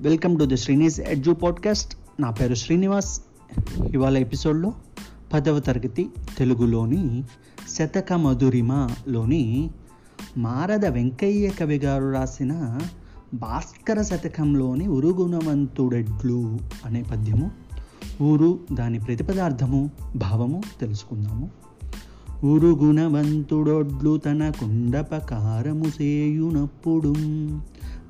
Welcome to the Srinivas edge podcast నా పేరు శ్రీనివాస్. ఇవాళ ఎపిసోడ్లో పదవ తరగతి తెలుగులోని శతక మధురిమలోని మారద వెంకయ్య కవి గారు రాసిన భాస్కర శతకంలోని ఉరుగుణవంతుడెడ్లు అనే పద్యము. ఊరు దాని ప్రతిపదార్థము భావము తెలుసుకుందాము. ఉరుగుణవంతుడొడ్లు తన కుండపకారము చేయునప్పుడు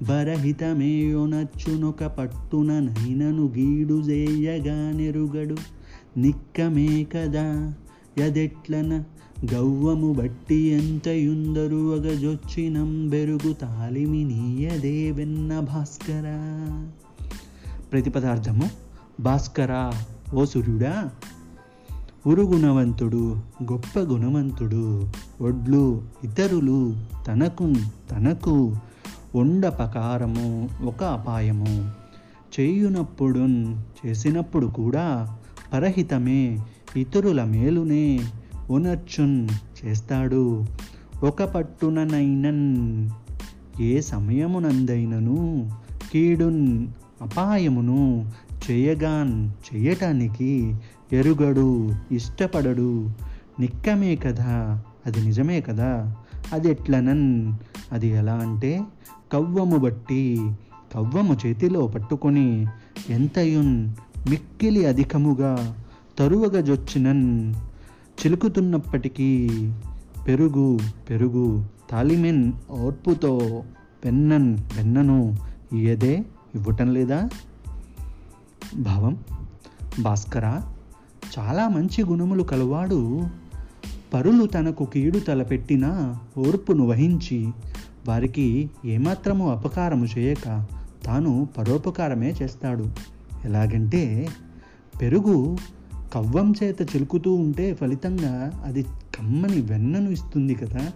బరహితమేయొనచ్చునొక పట్టున నైనను గీడు చేయగా నెరుగడు. నిక్కమే కదా యదెట్లన గవ్వము బట్టి ఎంతయుందరు అగజొచ్చినం బెరుగు తాలిమి నీయదే వెన్న భాస్కర. ప్రతిపదార్థము భాస్కర ఓ సూర్యుడా! ఉరుగుణవంతుడు గొప్ప గుణవంతుడు ఒడ్లు ఇతరులు తనకు తనకు ఉండపకారము ఒక అపాయము. చేయునప్పుడు చేసినప్పుడు కూడా పరహితమే ఇతరుల మేలునే ఉనర్చున్ చేస్తాడు. ఒక పట్టుననైనన్ ఏ సమయమునందైనను కీడున్ అపాయమును చేయగాన్ చేయటానికి ఎరుగడు ఇష్టపడడు. నిక్కమే కదా అది నిజమే కదా అది ఎట్లనన్ అది ఎలా అంటే కవ్వము బట్టి కవ్వము చేతిలో పట్టుకొని ఎంతయున్ మిక్కిలి అధికముగా తరువగజొచ్చినన్ చిలుకుతున్నప్పటికీ పెరుగు పెరుగు తాలిమెన్ ఓర్పుతో వెన్నన్ వెన్నను ఇయదే ఇవ్వటం లేదా? భావం భాస్కర చాలా మంచి గుణములు కలవాడు. పరులు తనకు కీడు తలపెట్టిన ఓర్పును వహించి వారికి ఏమాత్రము అపకారము చేయక తాను పరోపకారమే చేస్తాడు. ఎలాగంటే పెరుగు కవ్వం చేత చిలుకుతూ ఉంటే ఫలితంగా అది కమ్మని వెన్నను ఇస్తుంది కదా.